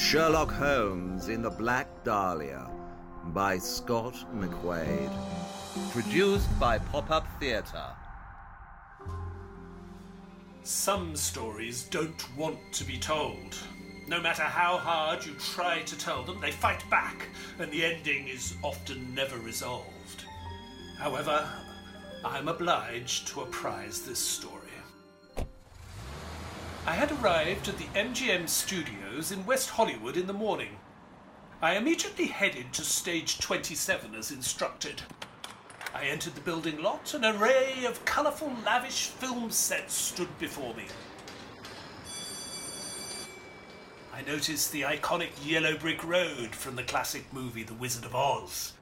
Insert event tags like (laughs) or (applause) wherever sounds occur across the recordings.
Sherlock Holmes in the Black Dahlia by Scott McQuaid. Produced by Pop Up Theatre. Some stories don't want to be told. No matter how hard you try to tell them, they fight back, and the ending is often never resolved. However, I'm obliged to apprise this story. I had arrived at the MGM studios in West Hollywood in the morning. I immediately headed to stage 27 as instructed. I entered the building lot. An array of colourful, lavish film sets stood before me. I noticed the iconic yellow brick road from the classic movie The Wizard of Oz.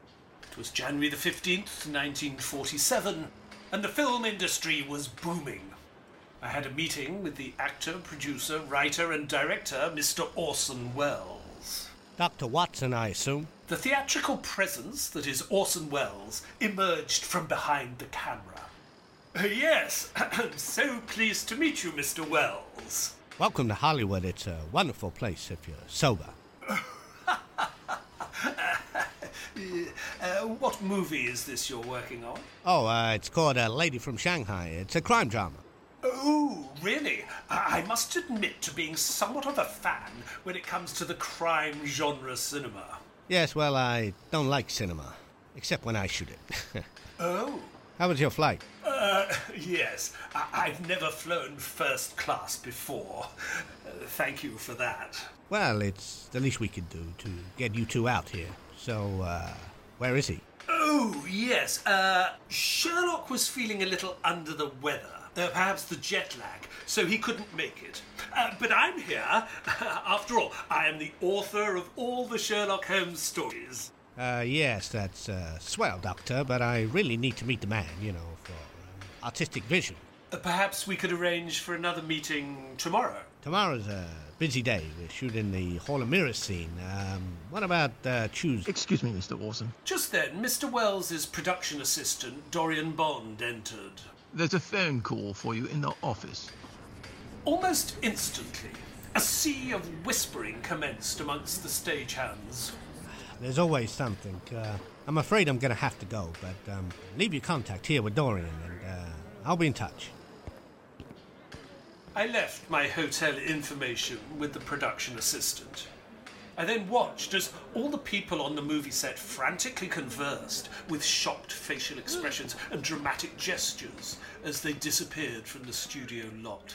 It was January the 15th, 1947, and the film industry was booming. I had a meeting with the actor, producer, writer, and director, Mr. Orson Welles. Dr. Watson, I assume. The theatrical presence that is Orson Welles emerged from behind the camera. (clears throat) Yes, I'm (clears throat) so pleased to meet you, Mr. Welles. Welcome to Hollywood. It's a wonderful place if you're sober. (laughs) Uh, what movie is this you're working on? Oh, uh, it's called A Lady from Shanghai. It's a crime drama. Oh, really? I must admit to being somewhat of a fan when it comes to the crime genre cinema. Yes, well, I don't like cinema, except when I shoot it. (laughs) Oh, How was your flight? uh, (laughs) yes. I- I've never flown first class before. Uh, thank you for that. Well, it's the least we could do to get you two out here. So, uh, where is he? Oh, yes. Uh, Sherlock was feeling a little under the weather. Uh, perhaps the jet lag, so he couldn't make it. Uh, but I'm here. (laughs) After all, I am the author of all the Sherlock Holmes stories. Uh, yes, that's uh, swell, Doctor, but I really need to meet the man, you know, for um, artistic vision. Uh, perhaps we could arrange for another meeting tomorrow. Tomorrow's a busy day. We're shooting the Hall of Mirrors scene. Um, what about uh, Tuesday? Excuse me, Mr. Orson. Just then, Mr. Welles's production assistant, Dorian Bond, entered. There's a phone call for you in the office. Almost instantly, a sea of whispering commenced amongst the stagehands. There's always something. Uh, I'm afraid I'm going to have to go, but um, leave your contact here with Dorian, and uh, I'll be in touch. I left my hotel information with the production assistant. I then watched as all the people on the movie set frantically conversed with shocked facial expressions and dramatic gestures as they disappeared from the studio lot.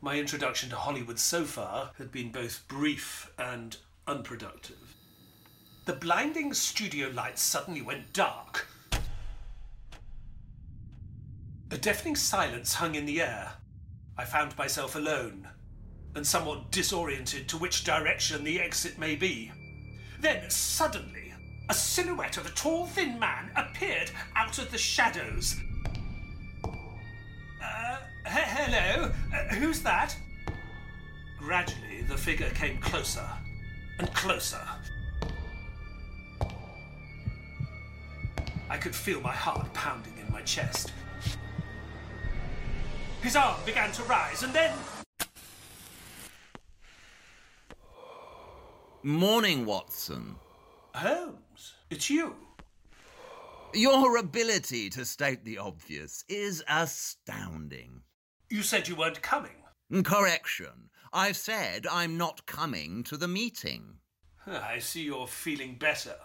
My introduction to Hollywood so far had been both brief and unproductive. The blinding studio lights suddenly went dark. A deafening silence hung in the air. I found myself alone and somewhat disoriented to which direction the exit may be. Then, suddenly, a silhouette of a tall, thin man appeared out of the shadows. Uh, he- hello? Uh, who's that? Gradually, the figure came closer and closer. I could feel my heart pounding in my chest. His arm began to rise, and then. Morning, Watson. Holmes, it's you. Your ability to state the obvious is astounding. You said you weren't coming. Mm, correction. I've said I'm not coming to the meeting. I see you're feeling better.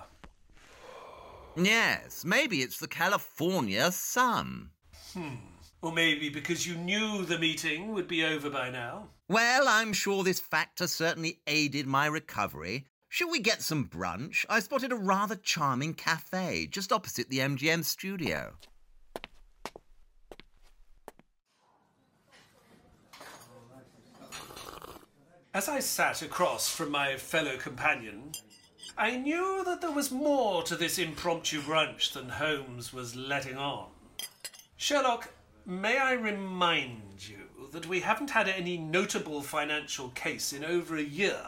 Yes, maybe it's the California sun. Hmm. Or maybe because you knew the meeting would be over by now. Well, I'm sure this factor certainly aided my recovery. Shall we get some brunch? I spotted a rather charming cafe just opposite the MGM studio. As I sat across from my fellow companion, I knew that there was more to this impromptu brunch than Holmes was letting on. Sherlock, may I remind you that we haven't had any notable financial case in over a year.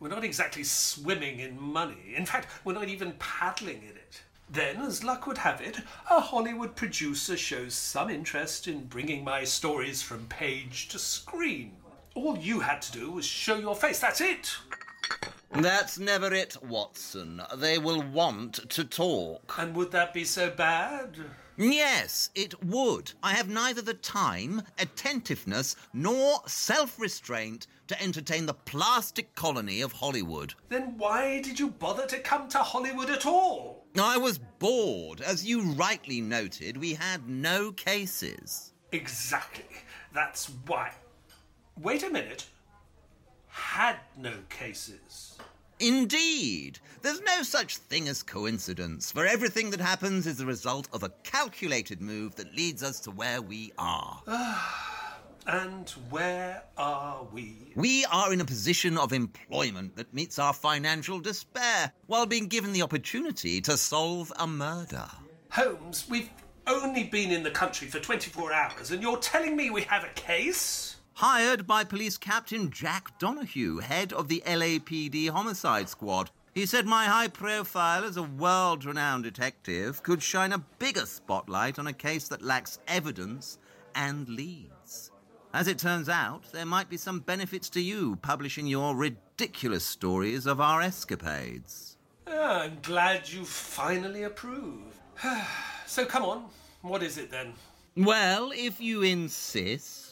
We're not exactly swimming in money. In fact, we're not even paddling in it. Then, as luck would have it, a Hollywood producer shows some interest in bringing my stories from page to screen. All you had to do was show your face, that's it! That's never it, Watson. They will want to talk. And would that be so bad? Yes, it would. I have neither the time, attentiveness, nor self restraint to entertain the plastic colony of Hollywood. Then why did you bother to come to Hollywood at all? I was bored. As you rightly noted, we had no cases. Exactly. That's why. Wait a minute. Had no cases. Indeed. There's no such thing as coincidence, for everything that happens is the result of a calculated move that leads us to where we are. (sighs) And where are we? We are in a position of employment that meets our financial despair while being given the opportunity to solve a murder. Holmes, we've only been in the country for 24 hours, and you're telling me we have a case? Hired by Police Captain Jack Donahue, head of the LAPD Homicide Squad. He said my high profile as a world renowned detective could shine a bigger spotlight on a case that lacks evidence and leads. As it turns out, there might be some benefits to you publishing your ridiculous stories of our escapades. Ah, I'm glad you finally approve. (sighs) so come on, what is it then? Well, if you insist.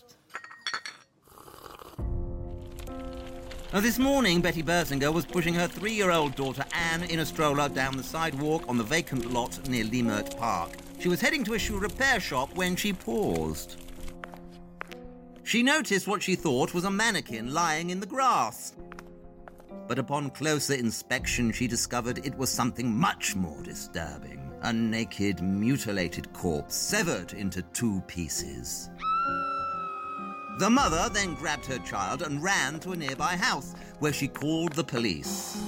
Now, this morning, Betty Bersinger was pushing her three year old daughter Anne in a stroller down the sidewalk on the vacant lot near Leimert Park. She was heading to a shoe repair shop when she paused. She noticed what she thought was a mannequin lying in the grass. But upon closer inspection, she discovered it was something much more disturbing a naked, mutilated corpse severed into two pieces. The mother then grabbed her child and ran to a nearby house, where she called the police.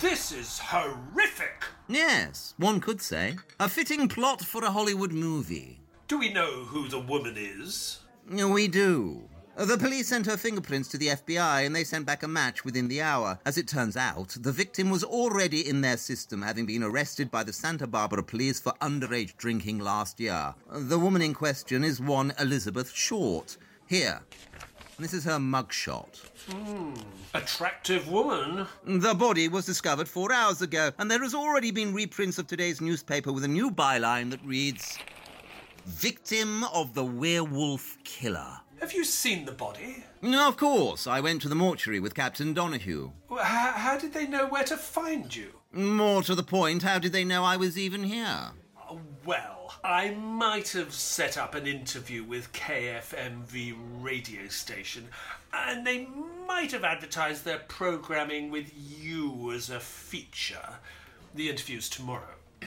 This is horrific! Yes, one could say. A fitting plot for a Hollywood movie. Do we know who the woman is? We do. The police sent her fingerprints to the FBI and they sent back a match within the hour. As it turns out, the victim was already in their system, having been arrested by the Santa Barbara police for underage drinking last year. The woman in question is one Elizabeth Short. Here. This is her mugshot. Hmm. Attractive woman. The body was discovered four hours ago, and there has already been reprints of today's newspaper with a new byline that reads Victim of the Werewolf Killer. Have you seen the body? No, of course. I went to the mortuary with Captain Donahue. Well, How, how did they know where to find you? More to the point, how did they know I was even here? Well, I might have set up an interview with KFMV radio station, and they might have advertised their programming with you as a feature. The interview's tomorrow. (clears throat)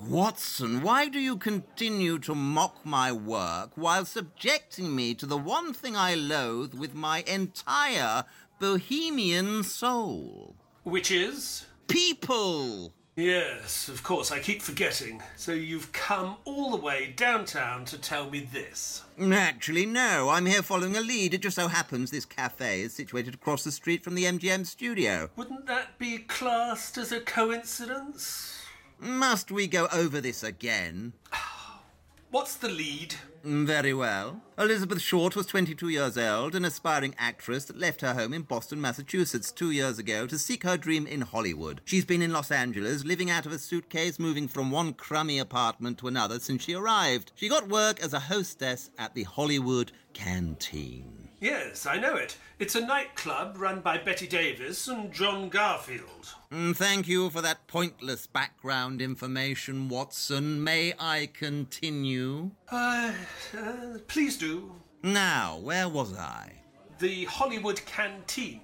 Watson, why do you continue to mock my work while subjecting me to the one thing I loathe with my entire bohemian soul? Which is? People! Yes, of course, I keep forgetting. So you've come all the way downtown to tell me this. Actually, no. I'm here following a lead. It just so happens this cafe is situated across the street from the MGM studio. Wouldn't that be classed as a coincidence? Must we go over this again? (sighs) What's the lead? Mm, Very well. Elizabeth Short was 22 years old, an aspiring actress that left her home in Boston, Massachusetts, two years ago to seek her dream in Hollywood. She's been in Los Angeles, living out of a suitcase, moving from one crummy apartment to another since she arrived. She got work as a hostess at the Hollywood Canteen. Yes, I know it. It's a nightclub run by Bette Davis and John Garfield. Mm, Thank you for that pointless background information, Watson. May I continue? Uh, uh, please do. Now, where was I? The Hollywood Canteen.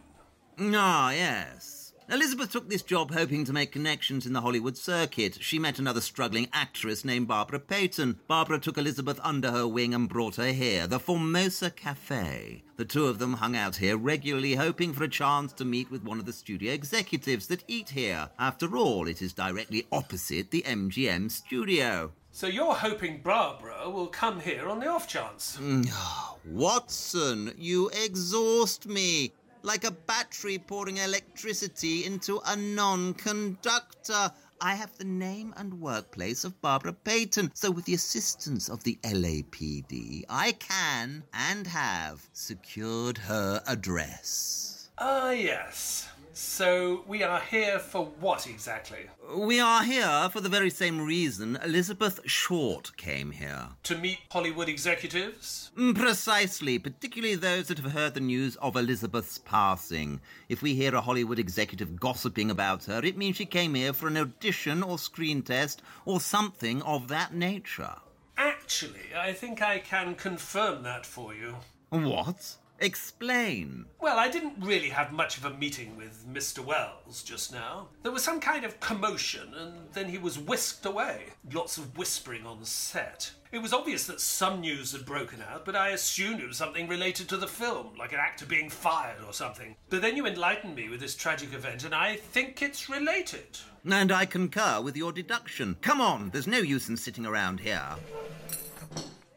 Ah, yes. Elizabeth took this job hoping to make connections in the Hollywood circuit. She met another struggling actress named Barbara Payton. Barbara took Elizabeth under her wing and brought her here, the Formosa Cafe. The two of them hung out here regularly, hoping for a chance to meet with one of the studio executives that eat here. After all, it is directly opposite the MGM studio. So you're hoping Barbara will come here on the off chance? Mm, (sighs) Watson, you exhaust me. Like a battery pouring electricity into a non conductor. I have the name and workplace of Barbara Payton, so with the assistance of the LAPD, I can and have secured her address. Ah, yes. So we are here for what exactly? We are here for the very same reason Elizabeth Short came here. To meet Hollywood executives? Mm, Precisely, particularly those that have heard the news of Elizabeth's passing. If we hear a Hollywood executive gossiping about her, it means she came here for an audition or screen test or something of that nature. Actually, I think I can confirm that for you. What? Explain. Well, I didn't really have much of a meeting with Mr. Welles just now. There was some kind of commotion, and then he was whisked away. Lots of whispering on set. It was obvious that some news had broken out, but I assumed it was something related to the film, like an actor being fired or something. But then you enlightened me with this tragic event, and I think it's related. And I concur with your deduction. Come on, there's no use in sitting around here.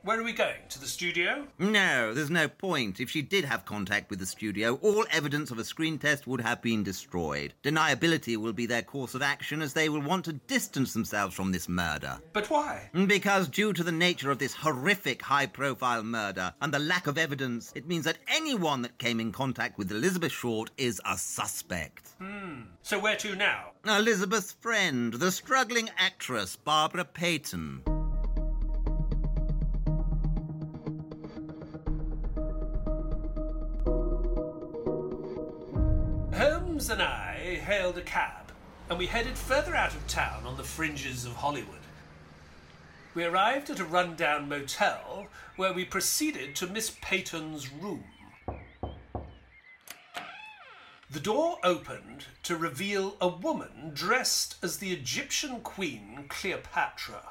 Where are we going? To the studio? No, there's no point. If she did have contact with the studio, all evidence of a screen test would have been destroyed. Deniability will be their course of action as they will want to distance themselves from this murder. But why? Because, due to the nature of this horrific high profile murder and the lack of evidence, it means that anyone that came in contact with Elizabeth Short is a suspect. Hmm. So where to now? Elizabeth's friend, the struggling actress Barbara Payton. Hailed a cab, and we headed further out of town on the fringes of Hollywood. We arrived at a rundown motel where we proceeded to Miss Payton's room. The door opened to reveal a woman dressed as the Egyptian queen Cleopatra.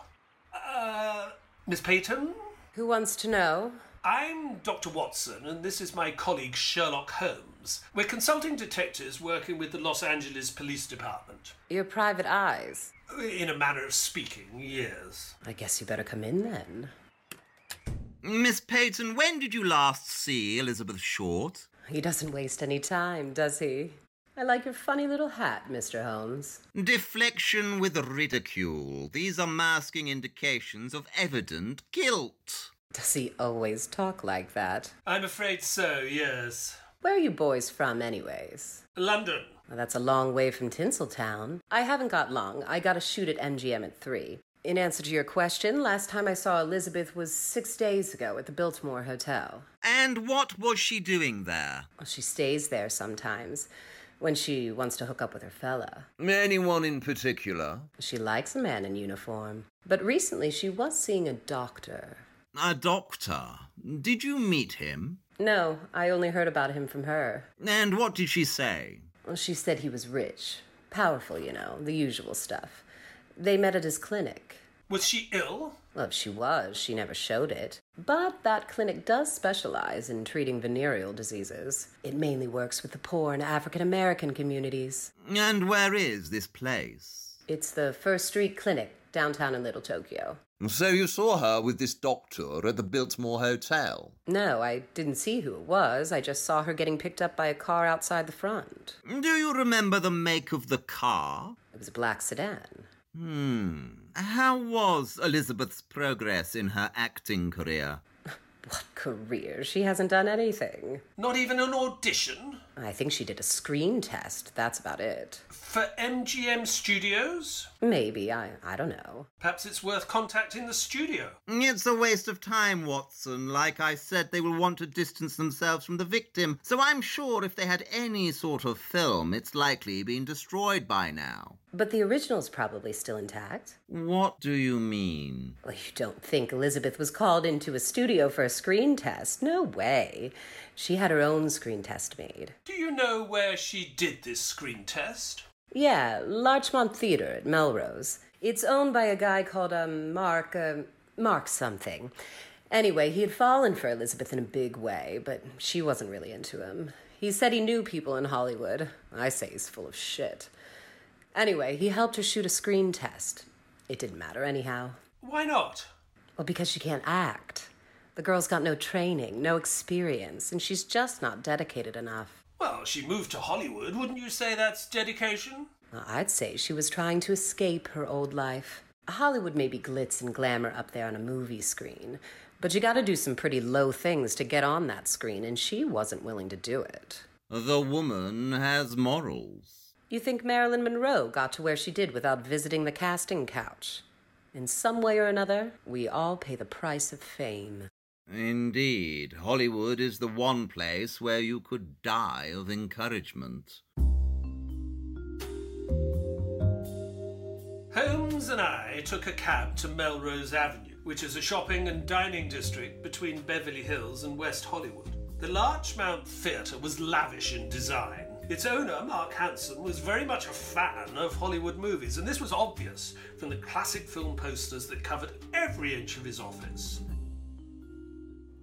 Uh, Miss Peyton? Who wants to know? I'm Dr. Watson, and this is my colleague Sherlock Holmes. We're consulting detectives working with the Los Angeles Police Department. Your private eyes. In a manner of speaking, yes. I guess you better come in then. Miss Payton, when did you last see Elizabeth Short? He doesn't waste any time, does he? I like your funny little hat, Mr. Holmes. Deflection with ridicule. These are masking indications of evident guilt. Does he always talk like that? I'm afraid so, yes. Where are you boys from, anyways? London. Well, that's a long way from Tinseltown. I haven't got long. I got a shoot at MGM at 3. In answer to your question, last time I saw Elizabeth was six days ago at the Biltmore Hotel. And what was she doing there? Well, she stays there sometimes when she wants to hook up with her fella. Anyone in particular? She likes a man in uniform. But recently she was seeing a doctor. A doctor. Did you meet him? No, I only heard about him from her. And what did she say? Well, she said he was rich, powerful, you know, the usual stuff. They met at his clinic. Was she ill? Well, if she was, she never showed it. But that clinic does specialize in treating venereal diseases. It mainly works with the poor and African American communities. And where is this place? It's the First Street Clinic, downtown in Little Tokyo. So you saw her with this doctor at the Biltmore Hotel? No, I didn't see who it was. I just saw her getting picked up by a car outside the front. Do you remember the make of the car? It was a black sedan. Hmm. How was Elizabeth's progress in her acting career? (laughs) What career? She hasn't done anything. Not even an audition? I think she did a screen test. That's about it. For MGM Studios? Maybe. I, I don't know. Perhaps it's worth contacting the studio. It's a waste of time, Watson. Like I said, they will want to distance themselves from the victim, so I'm sure if they had any sort of film, it's likely been destroyed by now. But the original's probably still intact. What do you mean? Well, you don't think Elizabeth was called into a studio for a screen test? No way. She had her own screen test made. Do you know where she did this screen test? Yeah, Larchmont Theater at Melrose. It's owned by a guy called um, Mark, uh, Mark something. Anyway, he had fallen for Elizabeth in a big way, but she wasn't really into him. He said he knew people in Hollywood. I say he's full of shit. Anyway, he helped her shoot a screen test. It didn't matter anyhow. Why not? Well, because she can't act. The girl's got no training, no experience, and she's just not dedicated enough. Well, she moved to Hollywood. Wouldn't you say that's dedication? I'd say she was trying to escape her old life. Hollywood may be glitz and glamour up there on a movie screen, but you gotta do some pretty low things to get on that screen, and she wasn't willing to do it. The woman has morals. You think Marilyn Monroe got to where she did without visiting the casting couch? In some way or another, we all pay the price of fame. Indeed, Hollywood is the one place where you could die of encouragement. Holmes and I took a cab to Melrose Avenue, which is a shopping and dining district between Beverly Hills and West Hollywood. The Larchmont Theatre was lavish in design. Its owner, Mark Hanson, was very much a fan of Hollywood movies, and this was obvious from the classic film posters that covered every inch of his office.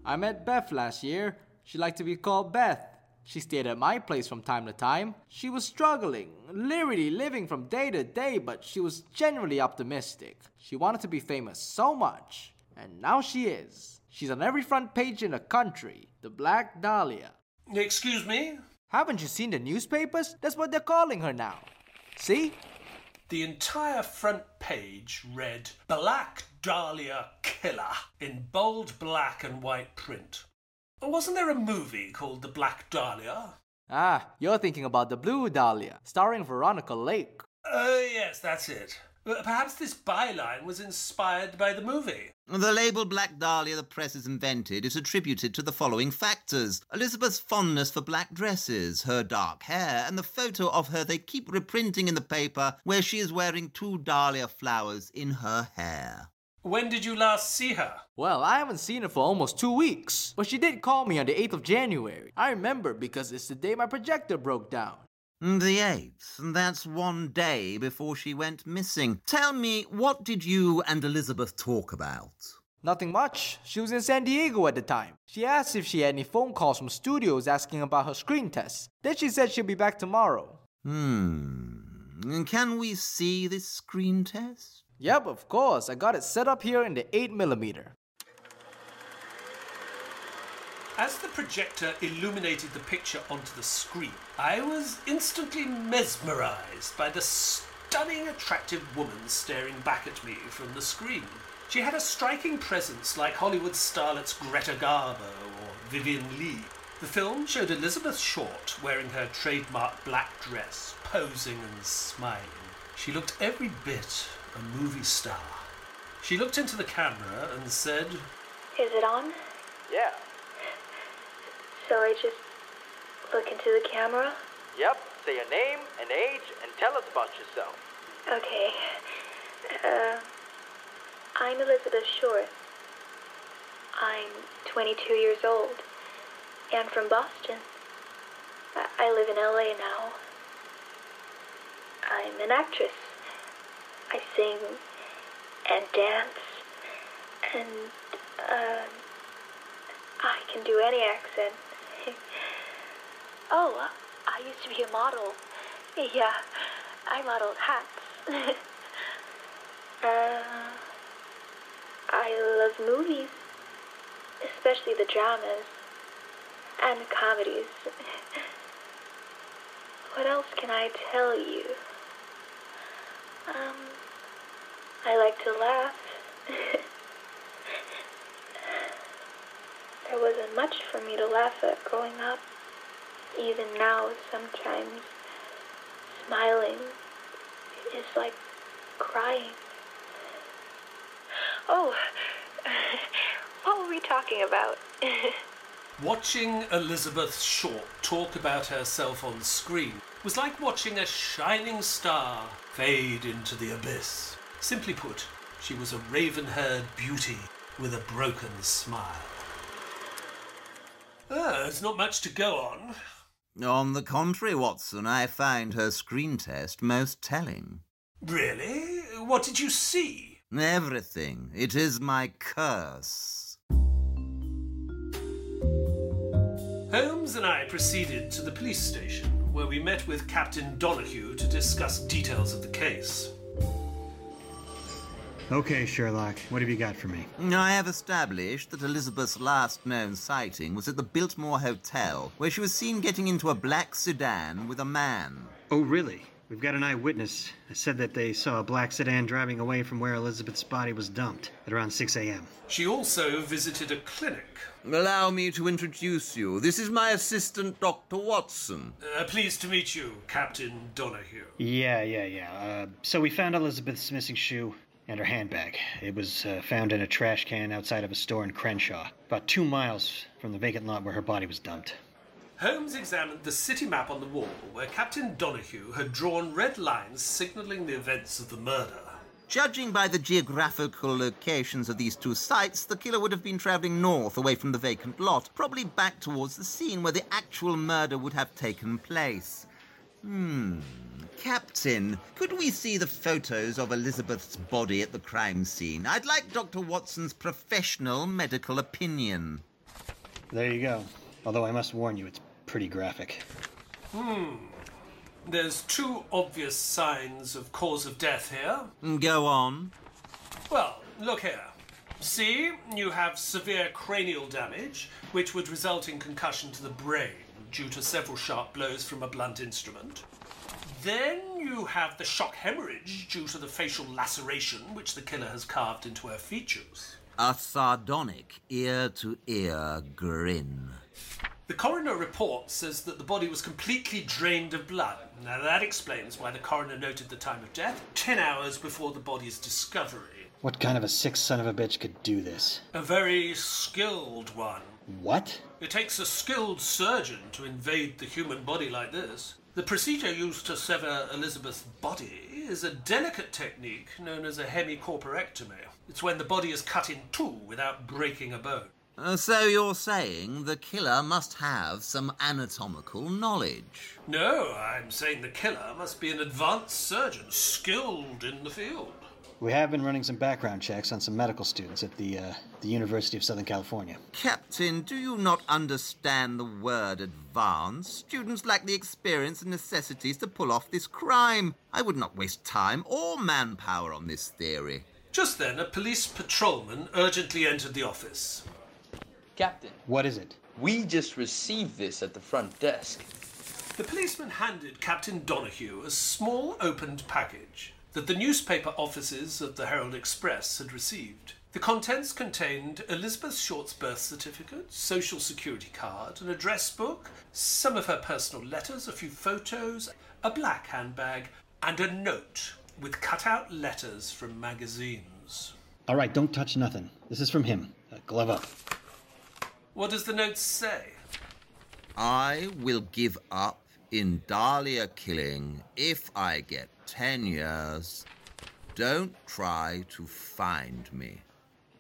I met Beth last year. She liked to be called Beth. She stayed at my place from time to time. She was struggling, literally living from day to day, but she was genuinely optimistic. She wanted to be famous so much, and now she is. She's on every front page in the country. The Black Dahlia. Excuse me? Haven't you seen the newspapers? That's what they're calling her now. See? The entire front page read Black Dahlia Killer in bold black and white print. Wasn't there a movie called The Black Dahlia? Ah, you're thinking about the Blue Dahlia, starring Veronica Lake. Oh, yes, that's it. Perhaps this byline was inspired by the movie. The label Black Dahlia the press has invented is attributed to the following factors Elizabeth's fondness for black dresses, her dark hair, and the photo of her they keep reprinting in the paper where she is wearing two dahlia flowers in her hair. When did you last see her? Well, I haven't seen her for almost two weeks, but she did call me on the 8th of January. I remember because it's the day my projector broke down. The 8th, and that's one day before she went missing. Tell me, what did you and Elizabeth talk about? Nothing much. She was in San Diego at the time. She asked if she had any phone calls from studios asking about her screen test. Then she said she'll be back tomorrow. Hmm. Can we see this screen test? Yep, of course. I got it set up here in the 8mm. As the projector illuminated the picture onto the screen, I was instantly mesmerized by the stunning, attractive woman staring back at me from the screen. She had a striking presence like Hollywood starlets Greta Garbo or Vivien Leigh. The film showed Elizabeth Short wearing her trademark black dress, posing and smiling. She looked every bit a movie star. She looked into the camera and said, Is it on? Yeah. So I just look into the camera? Yep. Say your name and age and tell us about yourself. Okay. Uh, I'm Elizabeth Short. I'm 22 years old and from Boston. I, I live in LA now. I'm an actress. I sing and dance and uh, I can do any accent. (laughs) oh, I used to be a model. Yeah, I modeled hats. (laughs) uh, I love movies, especially the dramas and comedies. (laughs) what else can I tell you? Um, I like to laugh. There wasn't much for me to laugh at growing up. Even now, sometimes smiling is like crying. Oh, (laughs) what were we talking about? (laughs) Watching Elizabeth Short talk about herself on screen was like watching a shining star fade into the abyss. Simply put, she was a raven haired beauty with a broken smile. Ah, there's not much to go on. On the contrary, Watson, I find her screen test most telling. Really? What did you see? Everything. It is my curse. Holmes and I proceeded to the police station, where we met with Captain Donahue to discuss details of the case. Okay, Sherlock, what have you got for me? I have established that Elizabeth's last known sighting was at the Biltmore Hotel, where she was seen getting into a black sedan with a man. Oh, really? We've got an eyewitness that said that they saw a black sedan driving away from where Elizabeth's body was dumped at around 6 a.m. She also visited a clinic. Allow me to introduce you. This is my assistant, Dr. Watson. Uh, pleased to meet you, Captain Donahue. Yeah, yeah, yeah. Uh, so we found Elizabeth's missing shoe and her handbag. It was uh, found in a trash can outside of a store in Crenshaw, about two miles from the vacant lot where her body was dumped. Holmes examined the city map on the wall where Captain Donahue had drawn red lines signalling the events of the murder. Judging by the geographical locations of these two sites, the killer would have been traveling north away from the vacant lot, probably back towards the scene where the actual murder would have taken place. Hmm. Captain, could we see the photos of Elizabeth's body at the crime scene? I'd like Dr. Watson's professional medical opinion. There you go. Although I must warn you, it's pretty graphic. Hmm. There's two obvious signs of cause of death here. Go on. Well, look here. See, you have severe cranial damage, which would result in concussion to the brain due to several sharp blows from a blunt instrument. Then you have the shock hemorrhage due to the facial laceration which the killer has carved into her features. A sardonic, ear to ear grin. The coroner report says that the body was completely drained of blood. Now that explains why the coroner noted the time of death 10 hours before the body's discovery. What kind of a sick son of a bitch could do this? A very skilled one. What? It takes a skilled surgeon to invade the human body like this. The procedure used to sever Elizabeth's body is a delicate technique known as a hemicorporectomy. It's when the body is cut in two without breaking a bone. Uh, so you're saying the killer must have some anatomical knowledge? No, I'm saying the killer must be an advanced surgeon, skilled in the field. We have been running some background checks on some medical students at the uh, the University of Southern California. Captain, do you not understand the word advanced? Students lack the experience and necessities to pull off this crime. I would not waste time or manpower on this theory. Just then, a police patrolman urgently entered the office. Captain, What is it? we just received this at the front desk. The policeman handed Captain Donahue a small opened package that the newspaper offices of the Herald Express had received. The contents contained Elizabeth Short's birth certificate, social security card, an address book, some of her personal letters, a few photos, a black handbag, and a note with cut-out letters from magazines. All right, don't touch nothing. This is from him. Uh, glove up. What does the note say? I will give up in Dahlia killing if I get ten years. Don't try to find me.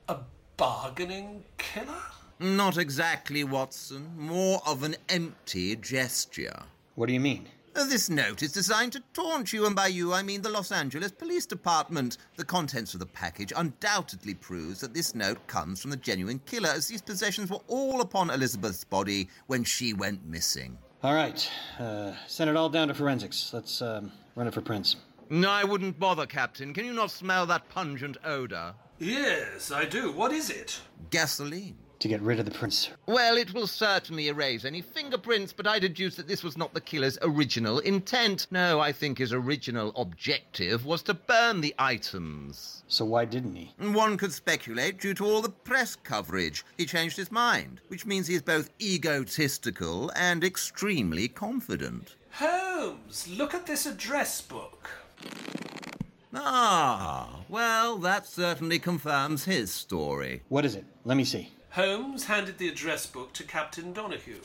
A bargaining killer? Not exactly, Watson. More of an empty gesture. What do you mean? Uh, This note is designed to taunt you, and by you I mean the Los Angeles Police Department. The contents of the package undoubtedly proves that this note comes from the genuine killer, as these possessions were all upon Elizabeth's body when she went missing. All right, uh, send it all down to forensics. Let's um, run it for prints. No, I wouldn't bother, Captain. Can you not smell that pungent odor? Yes, I do. What is it? Gasoline. To get rid of the prints. Well, it will certainly erase any fingerprints, but I deduce that this was not the killer's original intent. No, I think his original objective was to burn the items. So why didn't he? One could speculate due to all the press coverage. He changed his mind, which means he is both egotistical and extremely confident. Holmes, look at this address book. Ah, well, that certainly confirms his story. What is it? Let me see. Holmes handed the address book to Captain Donahue.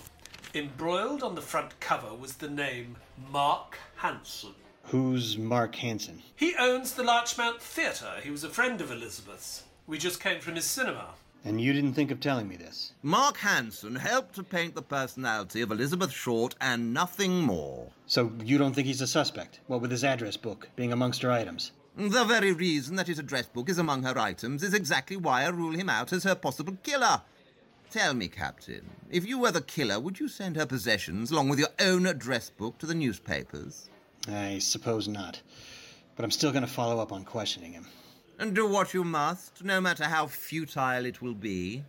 Embroiled on the front cover was the name Mark Hanson. Who's Mark Hanson? He owns the Larchmont Theatre. He was a friend of Elizabeth's. We just came from his cinema. And you didn't think of telling me this? Mark Hanson helped to paint the personality of Elizabeth Short and nothing more. So you don't think he's a suspect? What with his address book being amongst her items? The very reason that his address book is among her items is exactly why I rule him out as her possible killer. Tell me, Captain, if you were the killer, would you send her possessions along with your own address book to the newspapers? I suppose not. But I'm still going to follow up on questioning him. And do what you must, no matter how futile it will be.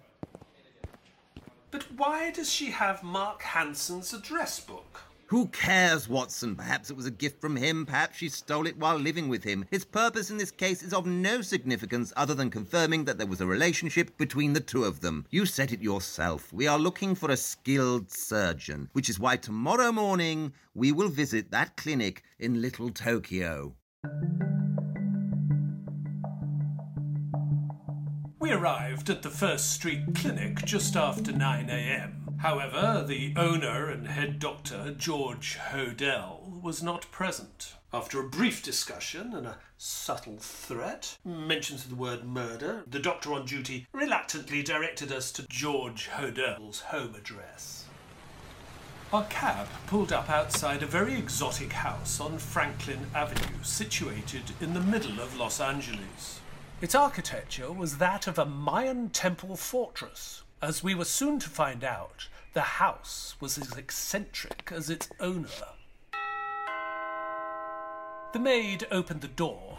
But why does she have Mark Hanson's address book? Who cares, Watson? Perhaps it was a gift from him, perhaps she stole it while living with him. His purpose in this case is of no significance other than confirming that there was a relationship between the two of them. You said it yourself. We are looking for a skilled surgeon, which is why tomorrow morning we will visit that clinic in Little Tokyo. We arrived at the First Street Clinic just after 9 a.m. However, the owner and head doctor, George Hodel, was not present. After a brief discussion and a subtle threat, mentions of the word murder, the doctor on duty reluctantly directed us to George Hodel's home address. Our cab pulled up outside a very exotic house on Franklin Avenue, situated in the middle of Los Angeles. Its architecture was that of a Mayan temple fortress. As we were soon to find out, the house was as eccentric as its owner. The maid opened the door,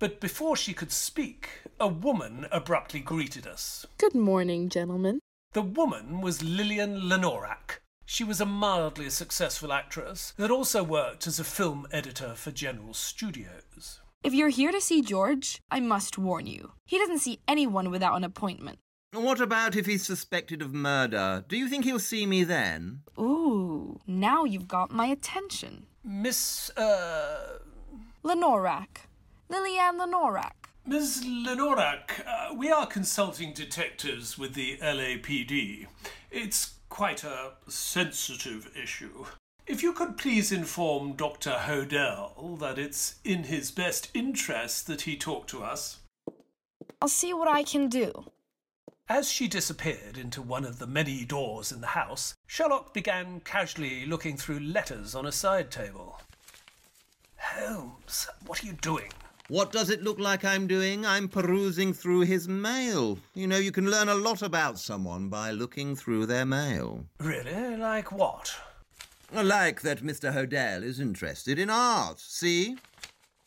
but before she could speak, a woman abruptly greeted us. Good morning, gentlemen. The woman was Lillian Lenorak. She was a mildly successful actress that also worked as a film editor for General Studios. If you're here to see George, I must warn you. He doesn't see anyone without an appointment. What about if he's suspected of murder? Do you think he'll see me then? Ooh, now you've got my attention. Miss, uh. Lenorak. Lillian Lenorak. Ms. Lenorak, uh, we are consulting detectives with the LAPD. It's quite a sensitive issue. If you could please inform Dr. Hodel that it's in his best interest that he talk to us. I'll see what I can do. As she disappeared into one of the many doors in the house, Sherlock began casually looking through letters on a side table. Holmes, what are you doing? What does it look like I'm doing? I'm perusing through his mail. You know, you can learn a lot about someone by looking through their mail. Really? Like what? Like that Mr. Hodel is interested in art. See?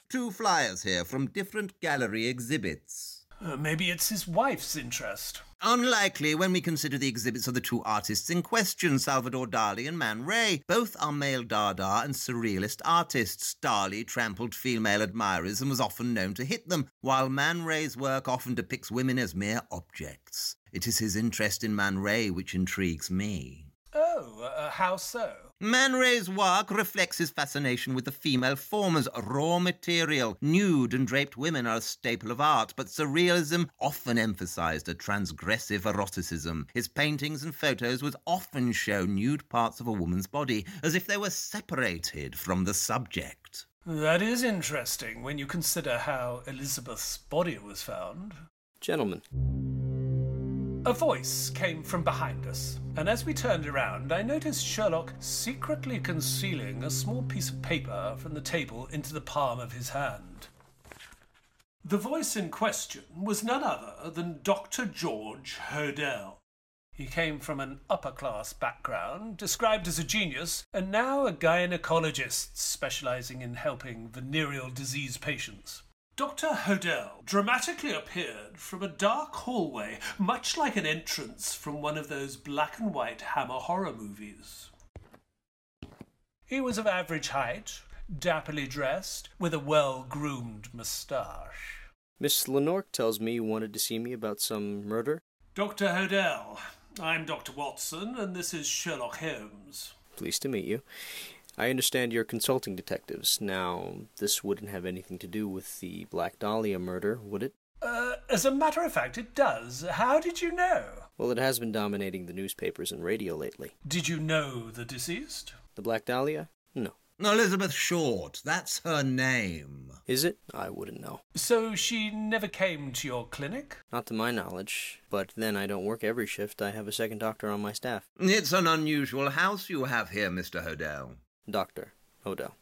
Two flyers here from different gallery exhibits. Uh, maybe it's his wife's interest. Unlikely when we consider the exhibits of the two artists in question, Salvador Dali and Man Ray. Both are male Dada and surrealist artists. Dali trampled female admirers and was often known to hit them, while Man Ray's work often depicts women as mere objects. It is his interest in Man Ray which intrigues me. Oh, uh, how so? Man Ray's work reflects his fascination with the female form as raw material. Nude and draped women are a staple of art, but surrealism often emphasized a transgressive eroticism. His paintings and photos would often show nude parts of a woman's body, as if they were separated from the subject. That is interesting when you consider how Elizabeth's body was found. Gentlemen. A voice came from behind us, and as we turned around, I noticed Sherlock secretly concealing a small piece of paper from the table into the palm of his hand. The voice in question was none other than Dr. George Hodel. He came from an upper class background, described as a genius, and now a gynecologist specializing in helping venereal disease patients. Dr. Hodel dramatically appeared from a dark hallway, much like an entrance from one of those black and white Hammer horror movies. He was of average height, dapperly dressed, with a well groomed moustache. Miss Lenorak tells me you wanted to see me about some murder. Dr. Hodel, I'm Dr. Watson, and this is Sherlock Holmes. Pleased to meet you. I understand you're consulting detectives. Now, this wouldn't have anything to do with the Black Dahlia murder, would it? Uh, as a matter of fact, it does. How did you know? Well, it has been dominating the newspapers and radio lately. Did you know the deceased? The Black Dahlia? No. Elizabeth Short, that's her name. Is it? I wouldn't know. So she never came to your clinic? Not to my knowledge. But then I don't work every shift. I have a second doctor on my staff. It's an unusual house you have here, Mr. Hodel. Doctor Hodel.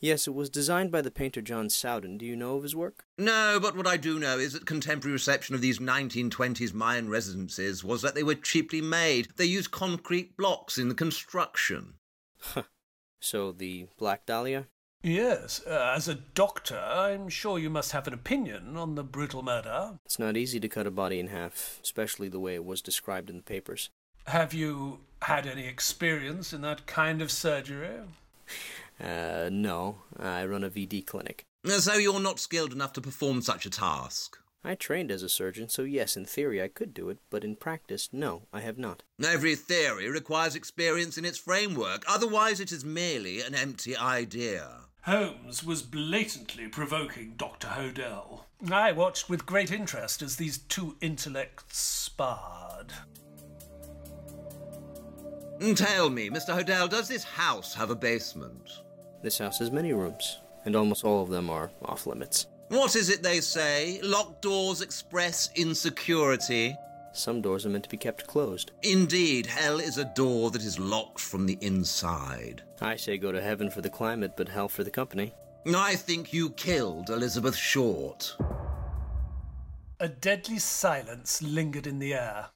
Yes, it was designed by the painter John Sowden. Do you know of his work? No, but what I do know is that contemporary reception of these 1920s Mayan residences was that they were cheaply made. They used concrete blocks in the construction. so the Black Dahlia? Yes, uh, as a doctor, I'm sure you must have an opinion on the brutal murder. It's not easy to cut a body in half, especially the way it was described in the papers. Have you had any experience in that kind of surgery? Uh, no. I run a VD clinic. So you're not skilled enough to perform such a task? I trained as a surgeon, so yes, in theory I could do it, but in practice, no, I have not. Every theory requires experience in its framework, otherwise, it is merely an empty idea. Holmes was blatantly provoking Dr. Hodel. I watched with great interest as these two intellects sparred. Mm, tell me, Mr. Hodel, does this house have a basement? This house has many rooms, and almost all of them are off limits. What is it they say? Locked doors express insecurity. Some doors are meant to be kept closed. Indeed, hell is a door that is locked from the inside. I say go to heaven for the climate, but hell for the company. I think you killed Elizabeth Short. A deadly silence lingered in the air.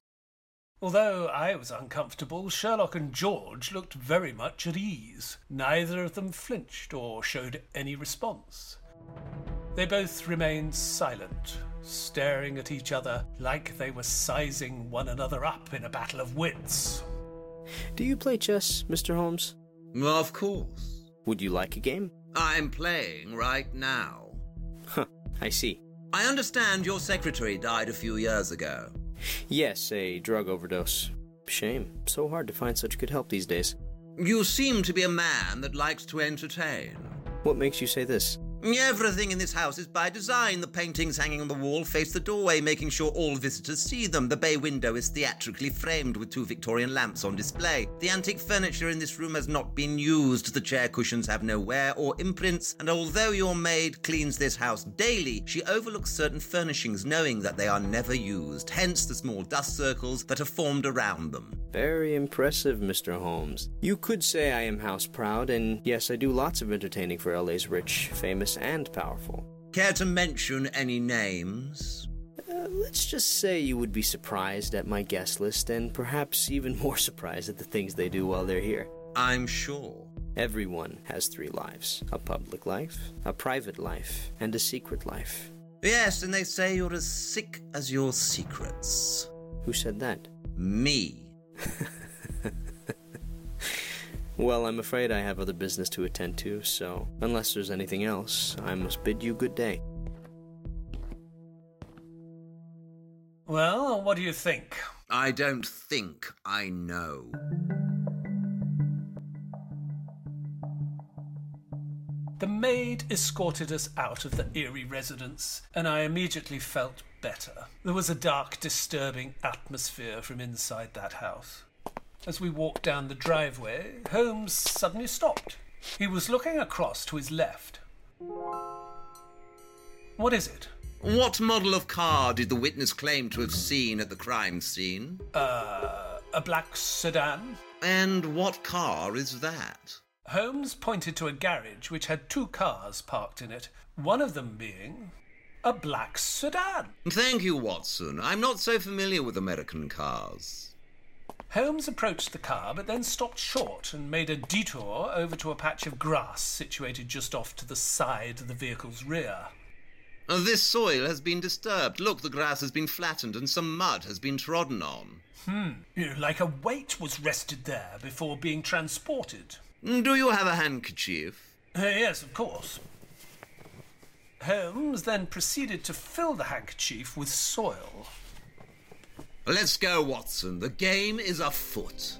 Although I was uncomfortable, Sherlock and George looked very much at ease. Neither of them flinched or showed any response. They both remained silent, staring at each other like they were sizing one another up in a battle of wits. Do you play chess, Mr. Holmes? Of course. Would you like a game? I'm playing right now. Huh, I see. I understand your secretary died a few years ago. Yes, a drug overdose. Shame. So hard to find such good help these days. You seem to be a man that likes to entertain. What makes you say this? Everything in this house is by design. The paintings hanging on the wall face the doorway, making sure all visitors see them. The bay window is theatrically framed with two Victorian lamps on display. The antique furniture in this room has not been used. The chair cushions have no wear or imprints, and although your maid cleans this house daily, she overlooks certain furnishings knowing that they are never used, hence the small dust circles that are formed around them. Very impressive, Mr. Holmes. You could say I am house proud, and yes, I do lots of entertaining for LA's rich, famous, and powerful. Care to mention any names? Uh, let's just say you would be surprised at my guest list, and perhaps even more (laughs) surprised at the things they do while they're here. I'm sure. Everyone has three lives a public life, a private life, and a secret life. Yes, and they say you're as sick as your secrets. Who said that? Me. (laughs) well, I'm afraid I have other business to attend to, so unless there's anything else, I must bid you good day. Well, what do you think? I don't think I know. The maid escorted us out of the eerie residence, and I immediately felt better. There was a dark, disturbing atmosphere from inside that house. As we walked down the driveway, Holmes suddenly stopped. He was looking across to his left. What is it? What model of car did the witness claim to have seen at the crime scene? Uh, a black sedan. And what car is that? Holmes pointed to a garage which had two cars parked in it, one of them being a black sedan. Thank you, Watson. I'm not so familiar with American cars. Holmes approached the car, but then stopped short and made a detour over to a patch of grass situated just off to the side of the vehicle's rear. Uh, this soil has been disturbed. Look, the grass has been flattened and some mud has been trodden on. Hmm, like a weight was rested there before being transported. Do you have a handkerchief? Uh, yes, of course. Holmes then proceeded to fill the handkerchief with soil. Let's go, Watson. The game is afoot.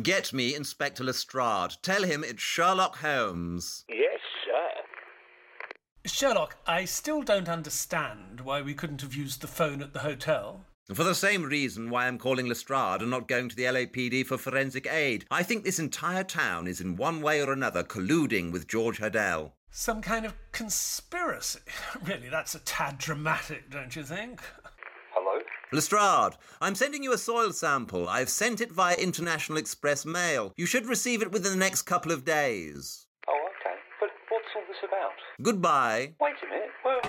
Get me Inspector Lestrade. Tell him it's Sherlock Holmes. Yes, sir. Sherlock, I still don't understand why we couldn't have used the phone at the hotel. For the same reason why I'm calling Lestrade and not going to the LAPD for forensic aid. I think this entire town is in one way or another colluding with George Hodel. Some kind of conspiracy. (laughs) Really, that's a tad dramatic, don't you think? Hello? Lestrade, I'm sending you a soil sample. I've sent it via International Express mail. You should receive it within the next couple of days. Oh, okay. But what's all this about? Goodbye. Wait a minute. Well,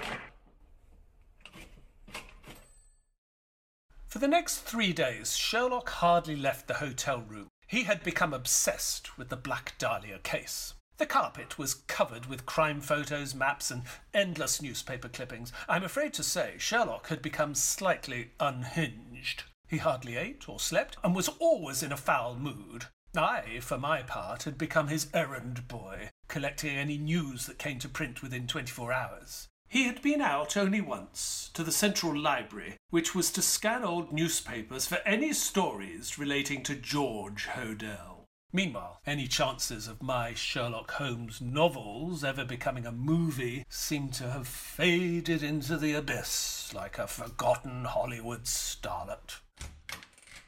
For the next three days, Sherlock hardly left the hotel room. He had become obsessed with the Black Dahlia case. The carpet was covered with crime photos, maps, and endless newspaper clippings. I'm afraid to say Sherlock had become slightly unhinged. He hardly ate or slept, and was always in a foul mood. I, for my part, had become his errand boy, collecting any news that came to print within 24 hours. He had been out only once, to the Central Library, which was to scan old newspapers for any stories relating to George Hodel. Meanwhile, any chances of my Sherlock Holmes novels ever becoming a movie seem to have faded into the abyss like a forgotten Hollywood starlet.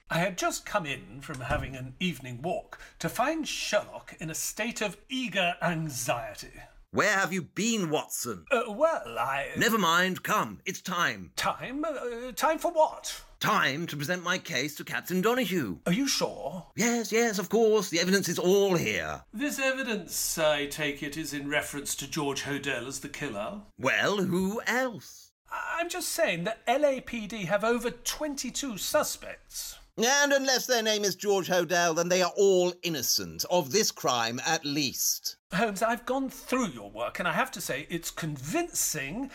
I had just come in from having an evening walk to find Sherlock in a state of eager anxiety. Where have you been, Watson? Uh, well, I. Never mind. Come, it's time. Time? Uh, time for what? Time to present my case to Captain Donahue. Are you sure? Yes, yes, of course. The evidence is all here. This evidence, I take it, is in reference to George Hodel as the killer? Well, who else? I'm just saying that LAPD have over 22 suspects. And unless their name is George Hodel, then they are all innocent of this crime at least. Holmes, I've gone through your work, and I have to say it's convincing,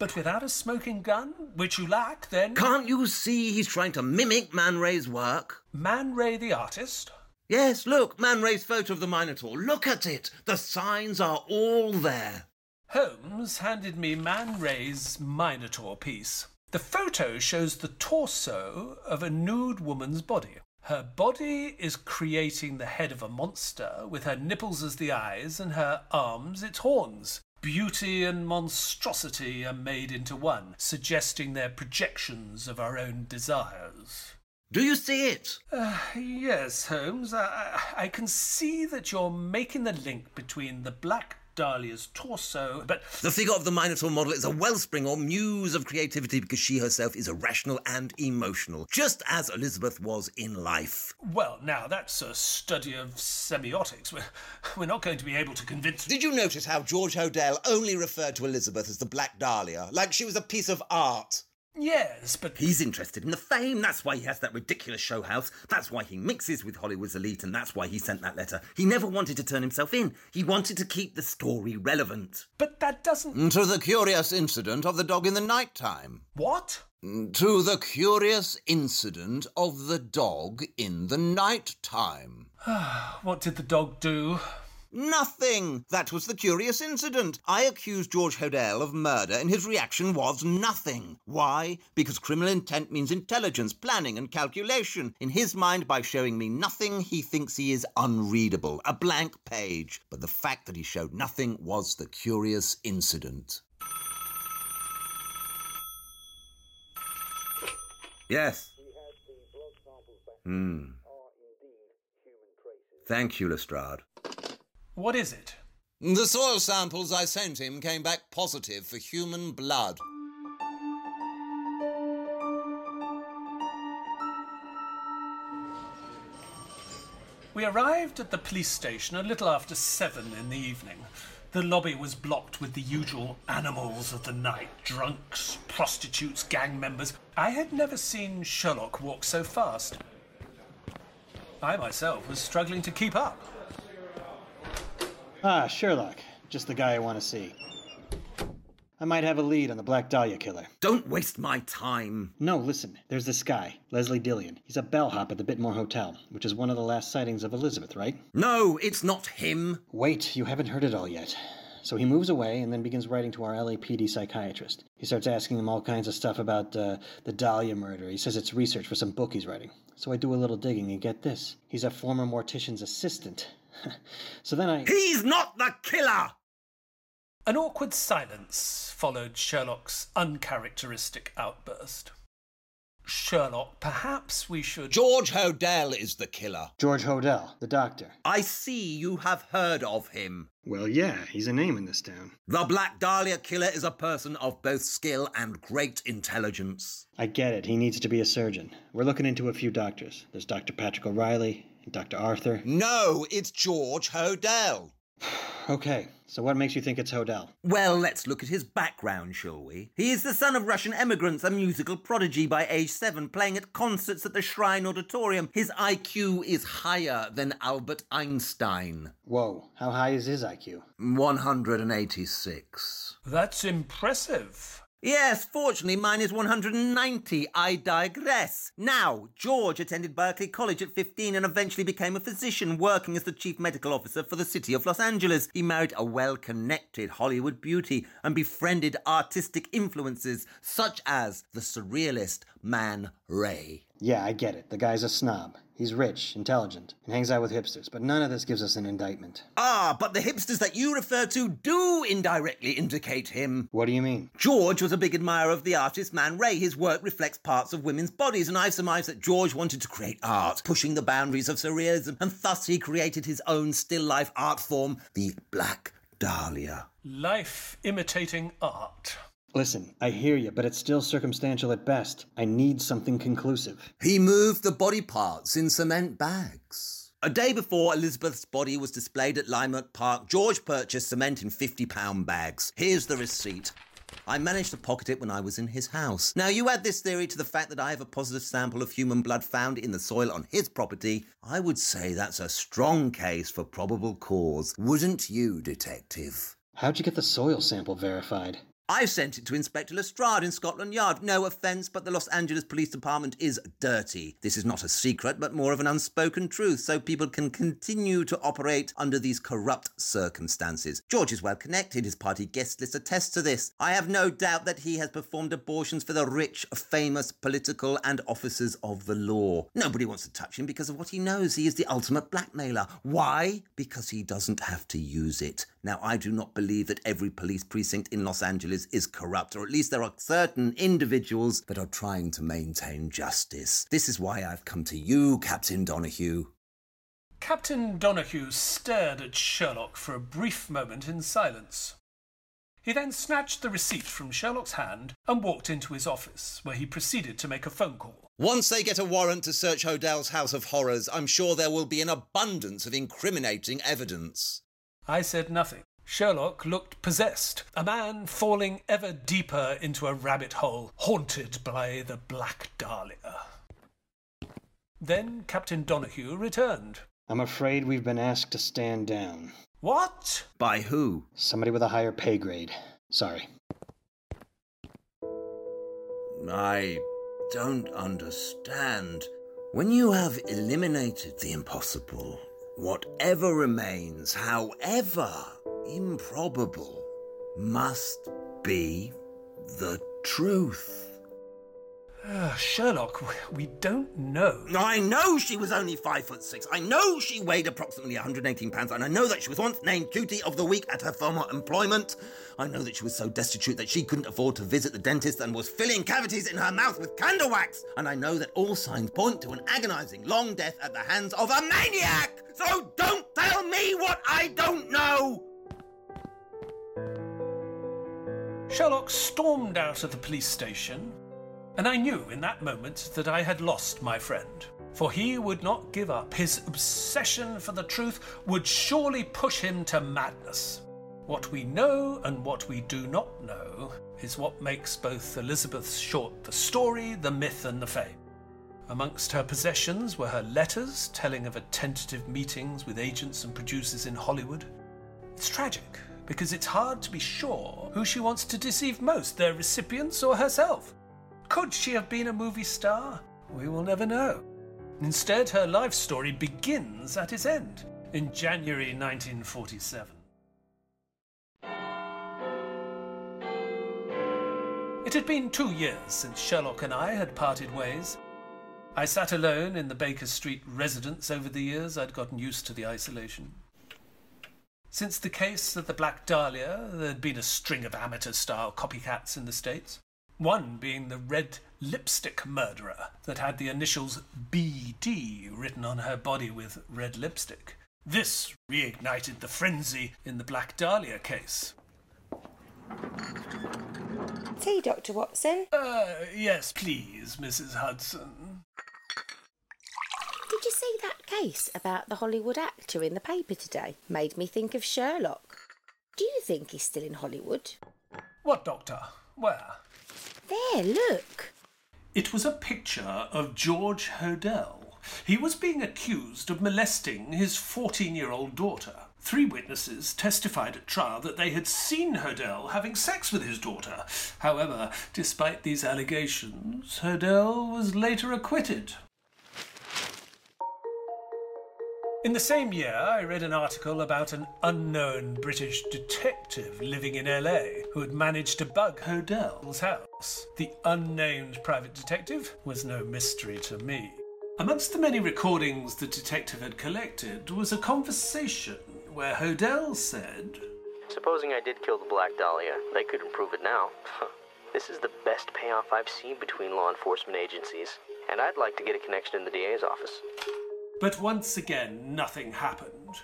but without a smoking gun, which you lack, then. Can't you see he's trying to mimic Man Ray's work? Man Ray the artist? Yes, look, Man Ray's photo of the Minotaur. Look at it. The signs are all there. Holmes handed me Man Ray's Minotaur piece. The photo shows the torso of a nude woman's body. Her body is creating the head of a monster, with her nipples as the eyes and her arms its horns. Beauty and monstrosity are made into one, suggesting their projections of our own desires. Do you see it? Uh, yes, Holmes. I, I can see that you're making the link between the Black Dahlia's torso, but. The figure of the Minotaur model is a wellspring or muse of creativity because she herself is irrational and emotional, just as Elizabeth was in life. Well, now that's a study of semiotics. We're, we're not going to be able to convince. Did you notice how George Hodel only referred to Elizabeth as the Black Dahlia, like she was a piece of art? Yes, but. He's interested in the fame. That's why he has that ridiculous show house. That's why he mixes with Hollywood's elite, and that's why he sent that letter. He never wanted to turn himself in. He wanted to keep the story relevant. But that doesn't. To the curious incident of the dog in the night time. What? To the curious incident of the dog in the night time. (sighs) what did the dog do? Nothing! That was the curious incident. I accused George Hodel of murder, and his reaction was nothing. Why? Because criminal intent means intelligence, planning, and calculation. In his mind, by showing me nothing, he thinks he is unreadable, a blank page. But the fact that he showed nothing was the curious incident. Yes. Hmm. Thank you, Lestrade. What is it? The soil samples I sent him came back positive for human blood. We arrived at the police station a little after seven in the evening. The lobby was blocked with the usual animals of the night drunks, prostitutes, gang members. I had never seen Sherlock walk so fast. I myself was struggling to keep up. Ah, Sherlock. Just the guy I want to see. I might have a lead on the Black Dahlia killer. Don't waste my time. No, listen. There's this guy, Leslie Dillon. He's a bellhop at the Biltmore Hotel, which is one of the last sightings of Elizabeth, right? No, it's not him. Wait, you haven't heard it all yet. So he moves away and then begins writing to our LAPD psychiatrist. He starts asking him all kinds of stuff about uh, the Dahlia murder. He says it's research for some book he's writing. So I do a little digging and get this. He's a former mortician's assistant. (laughs) so then I. He's not the killer! An awkward silence followed Sherlock's uncharacteristic outburst. Sherlock, perhaps we should. George Hodel is the killer. George Hodel, the doctor. I see you have heard of him. Well, yeah, he's a name in this town. The Black Dahlia killer is a person of both skill and great intelligence. I get it. He needs to be a surgeon. We're looking into a few doctors. There's Dr. Patrick O'Reilly and Dr. Arthur. No, it's George Hodel. (sighs) Okay, so what makes you think it's Hodel? Well, let's look at his background, shall we? He is the son of Russian immigrants, a musical prodigy by age seven, playing at concerts at the Shrine Auditorium. His IQ is higher than Albert Einstein. Whoa, how high is his IQ? 186. That's impressive. Yes, fortunately, mine is 190. I digress. Now, George attended Berkeley College at 15 and eventually became a physician working as the chief medical officer for the city of Los Angeles. He married a well connected Hollywood beauty and befriended artistic influences such as the surrealist Man Ray. Yeah, I get it. The guy's a snob. He's rich, intelligent, and hangs out with hipsters, but none of this gives us an indictment. Ah, but the hipsters that you refer to do indirectly indicate him. What do you mean? George was a big admirer of the artist Man Ray. His work reflects parts of women's bodies, and I've surmised that George wanted to create art, pushing the boundaries of surrealism, and thus he created his own still life art form, the Black Dahlia. Life imitating art. Listen, I hear you, but it's still circumstantial at best. I need something conclusive. He moved the body parts in cement bags. A day before Elizabeth's body was displayed at Leimert Park, George purchased cement in 50 pound bags. Here's the receipt. I managed to pocket it when I was in his house. Now, you add this theory to the fact that I have a positive sample of human blood found in the soil on his property, I would say that's a strong case for probable cause. Wouldn't you, detective? How'd you get the soil sample verified? I sent it to Inspector Lestrade in Scotland Yard. No offence, but the Los Angeles Police Department is dirty. This is not a secret, but more of an unspoken truth, so people can continue to operate under these corrupt circumstances. George is well connected. His party guest list attests to this. I have no doubt that he has performed abortions for the rich, famous, political, and officers of the law. Nobody wants to touch him because of what he knows. He is the ultimate blackmailer. Why? Because he doesn't have to use it. Now, I do not believe that every police precinct in Los Angeles is corrupt, or at least there are certain individuals that are trying to maintain justice. This is why I've come to you, Captain Donahue. Captain Donahue stared at Sherlock for a brief moment in silence. He then snatched the receipt from Sherlock's hand and walked into his office, where he proceeded to make a phone call. Once they get a warrant to search Hodel's House of Horrors, I'm sure there will be an abundance of incriminating evidence. I said nothing. Sherlock looked possessed, a man falling ever deeper into a rabbit hole, haunted by the Black Dahlia. Then Captain Donahue returned. I'm afraid we've been asked to stand down. What? By who? Somebody with a higher pay grade. Sorry. I don't understand. When you have eliminated the impossible, whatever remains, however improbable, must be the truth. Uh, Sherlock, we don't know. I know she was only five foot six. I know she weighed approximately 118 pounds, and I know that she was once named Cutie of the Week at her former employment. I know that she was so destitute that she couldn't afford to visit the dentist and was filling cavities in her mouth with candle wax. And I know that all signs point to an agonizing long death at the hands of a maniac. So don't tell me what I don't know. Sherlock stormed out of the police station, and I knew in that moment that I had lost my friend. For he would not give up. His obsession for the truth would surely push him to madness. What we know and what we do not know is what makes both Elizabeth Short the story, the myth, and the fame. Amongst her possessions were her letters telling of her tentative meetings with agents and producers in Hollywood. It's tragic because it's hard to be sure who she wants to deceive most, their recipients or herself. Could she have been a movie star? We will never know. Instead, her life story begins at its end in January 1947. It had been two years since Sherlock and I had parted ways. I sat alone in the Baker Street residence over the years. I'd gotten used to the isolation. Since the case of the Black Dahlia, there had been a string of amateur style copycats in the States. One being the red lipstick murderer that had the initials BD written on her body with red lipstick. This reignited the frenzy in the Black Dahlia case. Tea, Dr. Watson? Uh, yes, please, Mrs. Hudson. Did you see that case about the Hollywood actor in the paper today? Made me think of Sherlock. Do you think he's still in Hollywood? What doctor? Where? There, look. It was a picture of George Hodel. He was being accused of molesting his 14 year old daughter. Three witnesses testified at trial that they had seen Hodel having sex with his daughter. However, despite these allegations, Hodel was later acquitted. In the same year, I read an article about an unknown British detective living in LA who had managed to bug Hodel's house. The unnamed private detective was no mystery to me. Amongst the many recordings the detective had collected was a conversation where Hodel said, Supposing I did kill the Black Dahlia, they couldn't prove it now. this is the best payoff I've seen between law enforcement agencies, and I'd like to get a connection in the DA's office. But once again, nothing happened.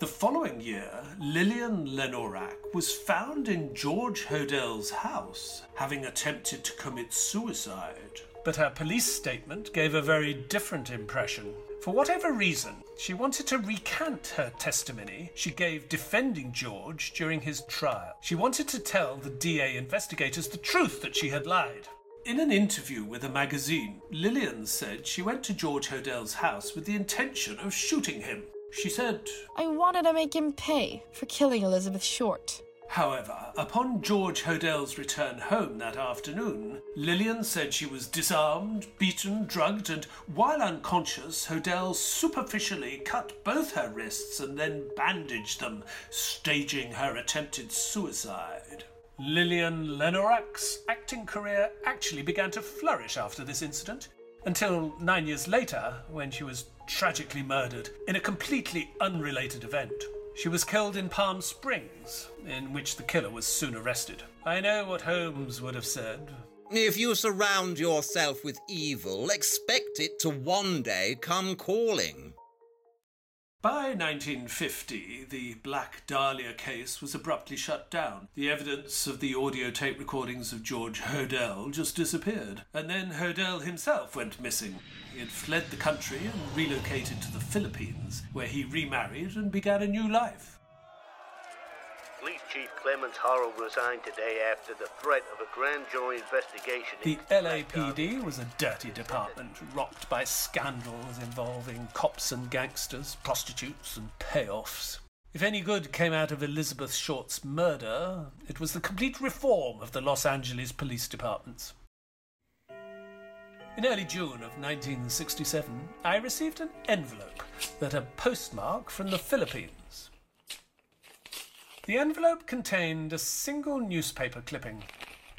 The following year, Lillian Lenorak was found in George Hodel's house, having attempted to commit suicide. But her police statement gave a very different impression. For whatever reason, she wanted to recant her testimony she gave defending George during his trial. She wanted to tell the DA investigators the truth that she had lied. In an interview with a magazine, Lillian said she went to George Hodel's house with the intention of shooting him. She said, I wanted to make him pay for killing Elizabeth Short. However, upon George Hodel's return home that afternoon, Lillian said she was disarmed, beaten, drugged, and while unconscious, Hodel superficially cut both her wrists and then bandaged them, staging her attempted suicide. Lillian Lenorak's acting career actually began to flourish after this incident, until nine years later, when she was tragically murdered in a completely unrelated event. She was killed in Palm Springs, in which the killer was soon arrested. I know what Holmes would have said. If you surround yourself with evil, expect it to one day come calling. By 1950, the Black Dahlia case was abruptly shut down. The evidence of the audio tape recordings of George Hodel just disappeared. And then Hodel himself went missing. He had fled the country and relocated to the Philippines, where he remarried and began a new life. Police Chief Clemence Horrall resigned today after the threat of a grand jury investigation. The LAPD was a dirty department rocked by scandals involving cops and gangsters, prostitutes and payoffs. If any good came out of Elizabeth Short's murder, it was the complete reform of the Los Angeles police departments. In early June of 1967, I received an envelope that had a postmark from the Philippines. The envelope contained a single newspaper clipping.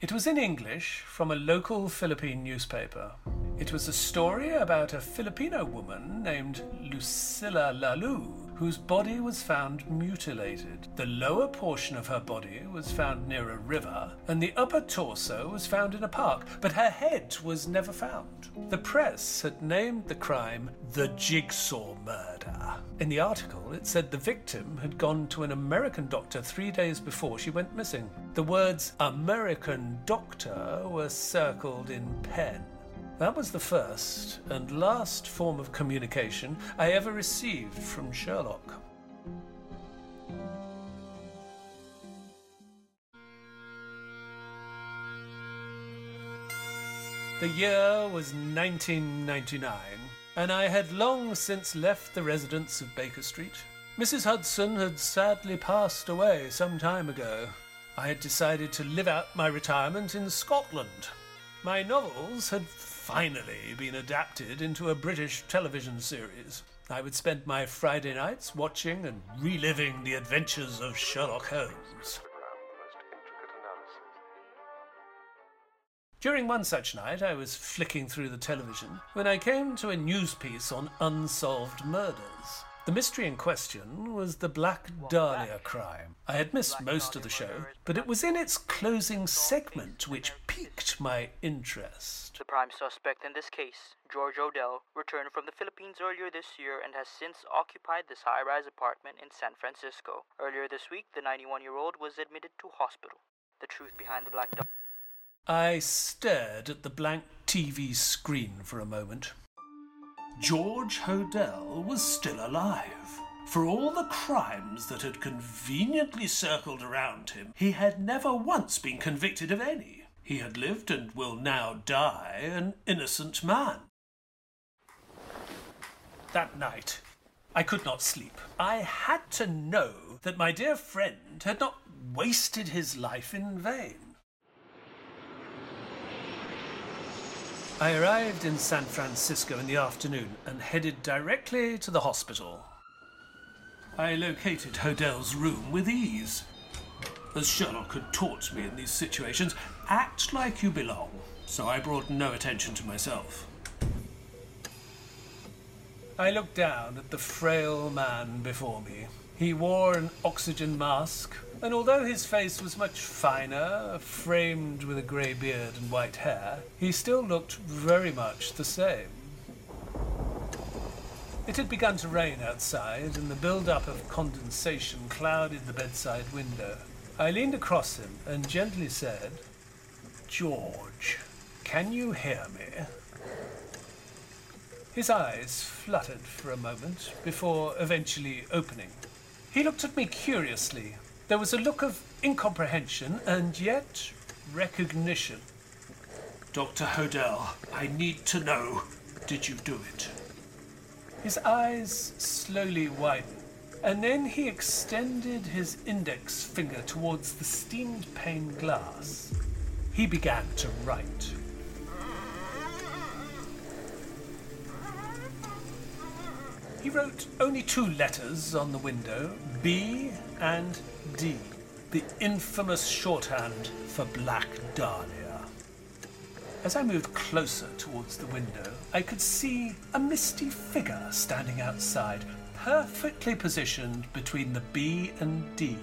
It was in English from a local Philippine newspaper. It was a story about a Filipino woman named Lucilla Lalu, whose body was found mutilated. The lower portion of her body was found near a river, and the upper torso was found in a park, but her head was never found. The press had named the crime the Jigsaw Murder. In the article, it said the victim had gone to an American doctor three days before she went missing. The words American doctor were circled in pen. That was the first and last form of communication I ever received from Sherlock. The year was 1999, and I had long since left the residence of Baker Street. Mrs. Hudson had sadly passed away some time ago. I had decided to live out my retirement in Scotland. My novels had finally been adapted into a British television series. I would spend my Friday nights watching and reliving the adventures of Sherlock Holmes. During one such night, I was flicking through the television when I came to a news piece on unsolved murders. The mystery in question was the Black Dahlia crime. I had missed most of the show, but it was in its closing segment which piqued my interest. The prime suspect in this case, George Hodel, returned from the Philippines earlier this year and has since occupied this high rise apartment in San Francisco. Earlier this week, the 91 year old was admitted to hospital. The truth behind the Black Dahlia. I stared at the blank TV screen for a moment. George Hodel was still alive. For all the crimes that had conveniently circled around him, he had never once been convicted of any. He had lived and will now die an innocent man. That night, I could not sleep. I had to know that my dear friend had not wasted his life in vain. I arrived in San Francisco in the afternoon and headed directly to the hospital. I located Hodel's room with ease. As Sherlock had taught me in these situations, act like you belong, so I brought no attention to myself. I looked down at the frail man before me. He wore an oxygen mask, and although his face was much finer, framed with a grey beard and white hair, he still looked very much the same. It had begun to rain outside, and the build-up of condensation clouded the bedside window. I leaned across him and gently said, George, can you hear me? His eyes fluttered for a moment before eventually opening. He looked at me curiously. There was a look of incomprehension and yet recognition. Dr. Hodel, I need to know did you do it? His eyes slowly widened, and then he extended his index finger towards the steamed pane glass. He began to write. He wrote only two letters on the window B and D, the infamous shorthand for Black Dahlia. As I moved closer towards the window, I could see a misty figure standing outside, perfectly positioned between the B and D.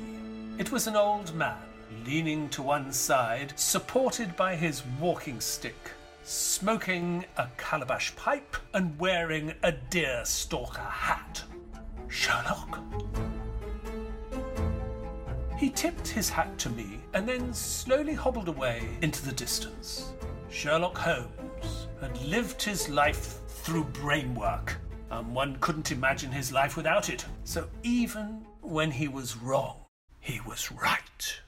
It was an old man, leaning to one side, supported by his walking stick smoking a calabash pipe and wearing a deerstalker hat. Sherlock? He tipped his hat to me and then slowly hobbled away into the distance. Sherlock Holmes had lived his life through brainwork, and one couldn't imagine his life without it. So even when he was wrong, he was right.